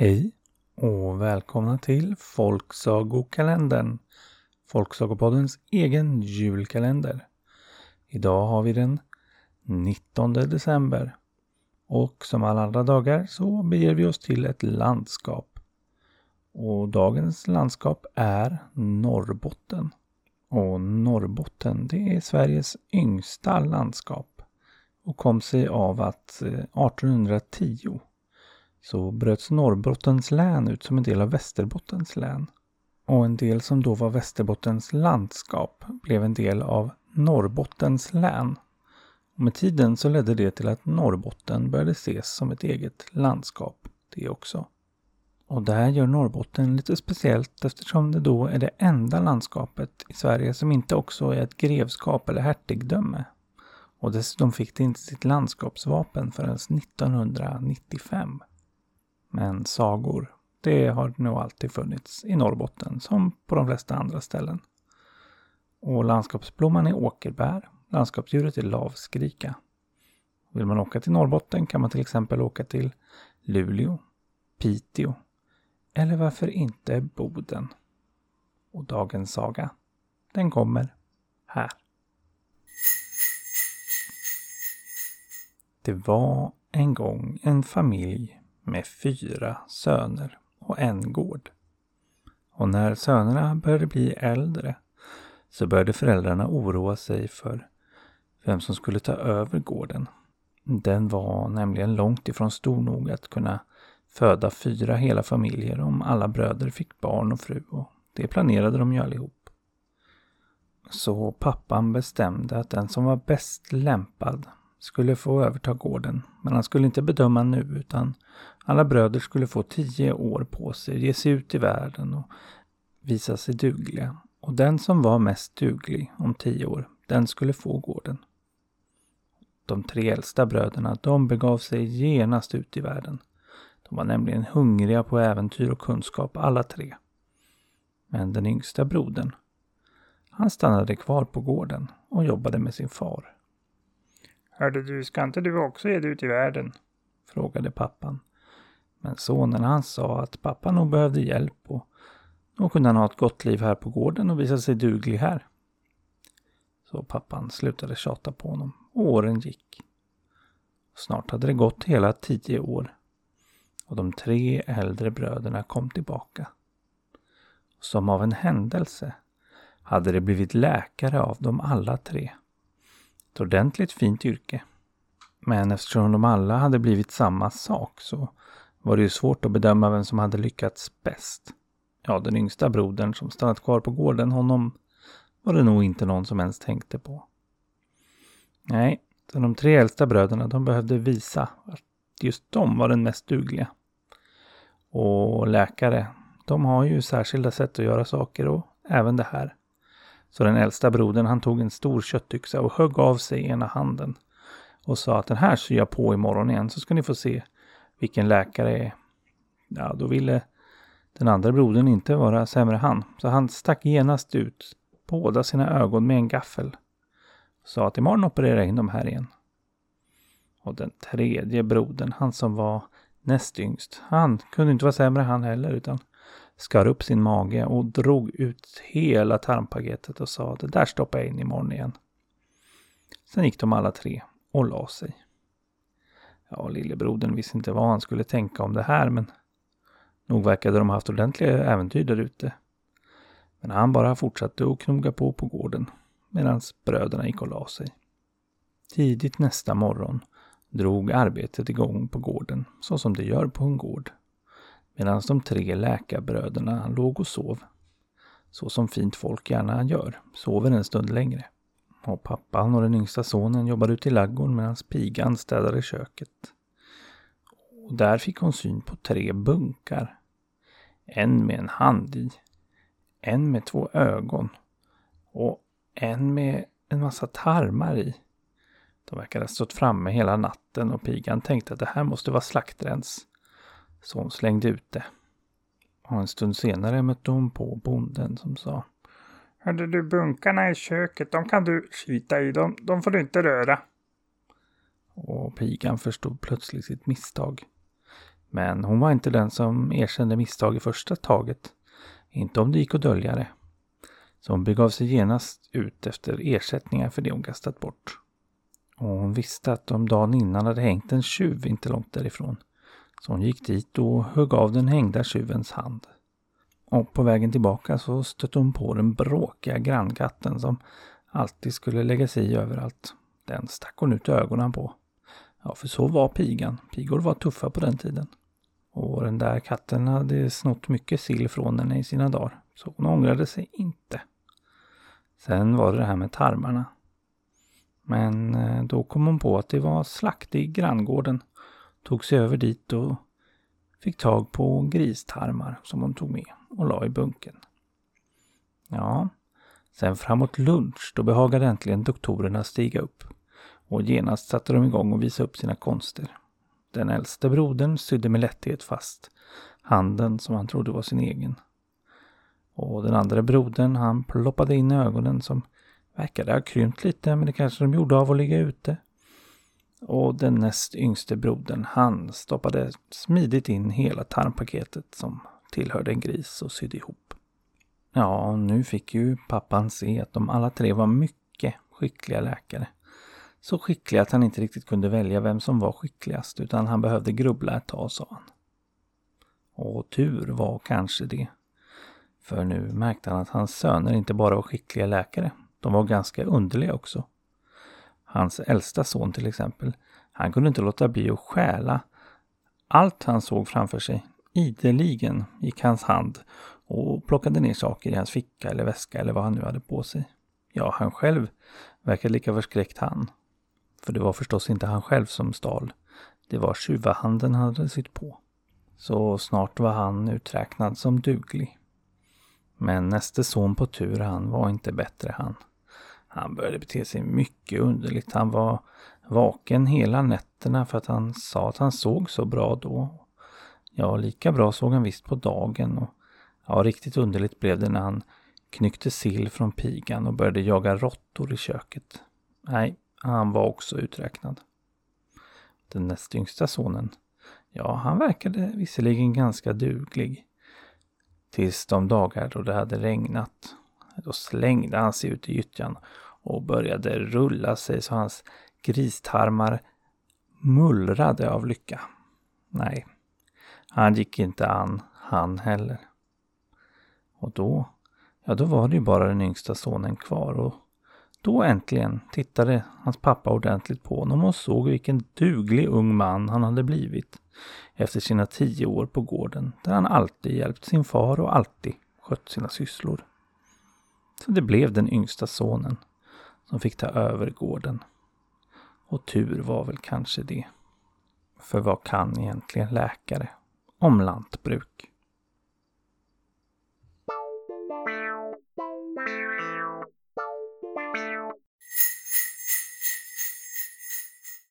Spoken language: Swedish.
Hej och välkomna till Folksagokalendern. Folksagopoddens egen julkalender. Idag har vi den 19 december. Och som alla andra dagar så beger vi oss till ett landskap. Och dagens landskap är Norrbotten. Och Norrbotten det är Sveriges yngsta landskap. Och kom sig av att eh, 1810 så bröts Norrbottens län ut som en del av Västerbottens län. Och en del som då var Västerbottens landskap blev en del av Norrbottens län. Och med tiden så ledde det till att Norrbotten började ses som ett eget landskap det också. Och det här gör Norrbotten lite speciellt eftersom det då är det enda landskapet i Sverige som inte också är ett grevskap eller hertigdöme. Och dessutom fick det inte sitt landskapsvapen förrän 1995. Men sagor, det har nog alltid funnits i Norrbotten som på de flesta andra ställen. Och landskapsblomman är åkerbär. Landskapsdjuret är lavskrika. Vill man åka till Norrbotten kan man till exempel åka till Luleå, Piteå eller varför inte Boden. Och dagens saga, den kommer här. Det var en gång en familj med fyra söner och en gård. Och när sönerna började bli äldre så började föräldrarna oroa sig för vem som skulle ta över gården. Den var nämligen långt ifrån stor nog att kunna föda fyra hela familjer om alla bröder fick barn och fru och det planerade de ju allihop. Så pappan bestämde att den som var bäst lämpad skulle få överta gården. Men han skulle inte bedöma nu utan alla bröder skulle få tio år på sig, ge sig ut i världen och visa sig dugliga. Och den som var mest duglig om tio år, den skulle få gården. De tre äldsta bröderna, de begav sig genast ut i världen. De var nämligen hungriga på äventyr och kunskap alla tre. Men den yngsta brodern, han stannade kvar på gården och jobbade med sin far. Hörde du, ska inte du också ge dig ut i världen? Frågade pappan. Men sonen han sa att pappa nog behövde hjälp och då kunde han ha ett gott liv här på gården och visa sig duglig här. Så pappan slutade tjata på honom och åren gick. Snart hade det gått hela tio år och de tre äldre bröderna kom tillbaka. Som av en händelse hade det blivit läkare av dem alla tre. Ett ordentligt fint yrke. Men eftersom de alla hade blivit samma sak så var det ju svårt att bedöma vem som hade lyckats bäst. Ja, den yngsta brodern som stannat kvar på gården, honom var det nog inte någon som ens tänkte på. Nej, så de tre äldsta bröderna de behövde visa att just de var den mest dugliga. Och läkare, de har ju särskilda sätt att göra saker och även det här. Så den äldsta brodern han tog en stor köttyxa och högg av sig ena handen. Och sa att den här syr jag på imorgon igen så ska ni få se vilken läkare är. Ja, då ville den andra brodern inte vara sämre han. Så han stack genast ut båda sina ögon med en gaffel. Och sa att imorgon opererar jag in de här igen. Och den tredje brodern, han som var näst yngst, han kunde inte vara sämre han heller utan skar upp sin mage och drog ut hela tarmpaketet och sa det där stoppar jag in imorgon igen. Sen gick de alla tre och la sig. Ja, lillebrodern visste inte vad han skulle tänka om det här men nog verkade de haft ordentliga äventyr där ute. Men han bara fortsatte att knoga på på gården medan bröderna gick och la sig. Tidigt nästa morgon drog arbetet igång på gården så som det gör på en gård medan de tre läkarbröderna låg och sov. Så som fint folk gärna gör, sover en stund längre. Och pappan och den yngsta sonen jobbade ute i laggården medan pigan städade köket. Och där fick hon syn på tre bunkar. En med en hand i. En med två ögon. Och en med en massa tarmar i. De verkade ha stått framme hela natten och pigan tänkte att det här måste vara slaktrens. Så hon slängde ut det. Och en stund senare mötte hon på bonden som sa Hörde du bunkarna i köket, de kan du skita i, de, de får du inte röra. Och pigan förstod plötsligt sitt misstag. Men hon var inte den som erkände misstag i första taget. Inte om det gick att dölja det. Så hon begav sig genast ut efter ersättningar för det hon kastat bort. Och hon visste att de dagen innan hade hängt en tjuv inte långt därifrån. Så hon gick dit och högg av den hängda tjuvens hand. Och på vägen tillbaka så stötte hon på den bråkiga grannkatten som alltid skulle lägga sig i överallt. Den stack hon ut ögonen på. Ja, för så var pigan. Pigor var tuffa på den tiden. Och den där katten hade snott mycket sill från henne i sina dagar. Så hon ångrade sig inte. Sen var det det här med tarmarna. Men eh, då kom hon på att det var slakt i granngården. Tog sig över dit och fick tag på gristarmar som hon tog med och la i bunken. Ja, sen framåt lunch då behagade äntligen doktorerna stiga upp. Och genast satte de igång och visa upp sina konster. Den äldste brodern sydde med lätthet fast handen som han trodde var sin egen. Och den andra brodern han ploppade in ögonen som verkade ha krympt lite men det kanske de gjorde av att ligga ute. Och den näst yngste brodern han stoppade smidigt in hela tarmpaketet som tillhörde en gris och sydde ihop. Ja, nu fick ju pappan se att de alla tre var mycket skickliga läkare. Så skickliga att han inte riktigt kunde välja vem som var skickligast utan han behövde grubbla ett tag, sa han. Och tur var kanske det. För nu märkte han att hans söner inte bara var skickliga läkare, de var ganska underliga också. Hans äldsta son till exempel, han kunde inte låta bli att stjäla allt han såg framför sig. Ideligen gick hans hand och plockade ner saker i hans ficka eller väska eller vad han nu hade på sig. Ja, han själv verkade lika förskräckt han. För det var förstås inte han själv som stal. Det var tjuvahanden han hade sitt på. Så snart var han uträknad som duglig. Men näste son på tur, han var inte bättre han. Han började bete sig mycket underligt. Han var vaken hela nätterna för att han sa att han såg så bra då. Ja, lika bra såg han visst på dagen. Och ja, riktigt underligt blev det när han knyckte sill från pigan och började jaga råttor i köket. Nej, han var också uträknad. Den näst yngsta sonen, ja, han verkade visserligen ganska duglig. Tills de dagar då det hade regnat. Då slängde han sig ut i gyttjan och började rulla sig så hans gristarmar mullrade av lycka. Nej, han gick inte an, han heller. Och då, ja då var det ju bara den yngsta sonen kvar och då äntligen tittade hans pappa ordentligt på honom och såg vilken duglig ung man han hade blivit efter sina tio år på gården där han alltid hjälpt sin far och alltid skött sina sysslor. Så det blev den yngsta sonen som fick ta över gården. Och tur var väl kanske det. För vad kan egentligen läkare om lantbruk?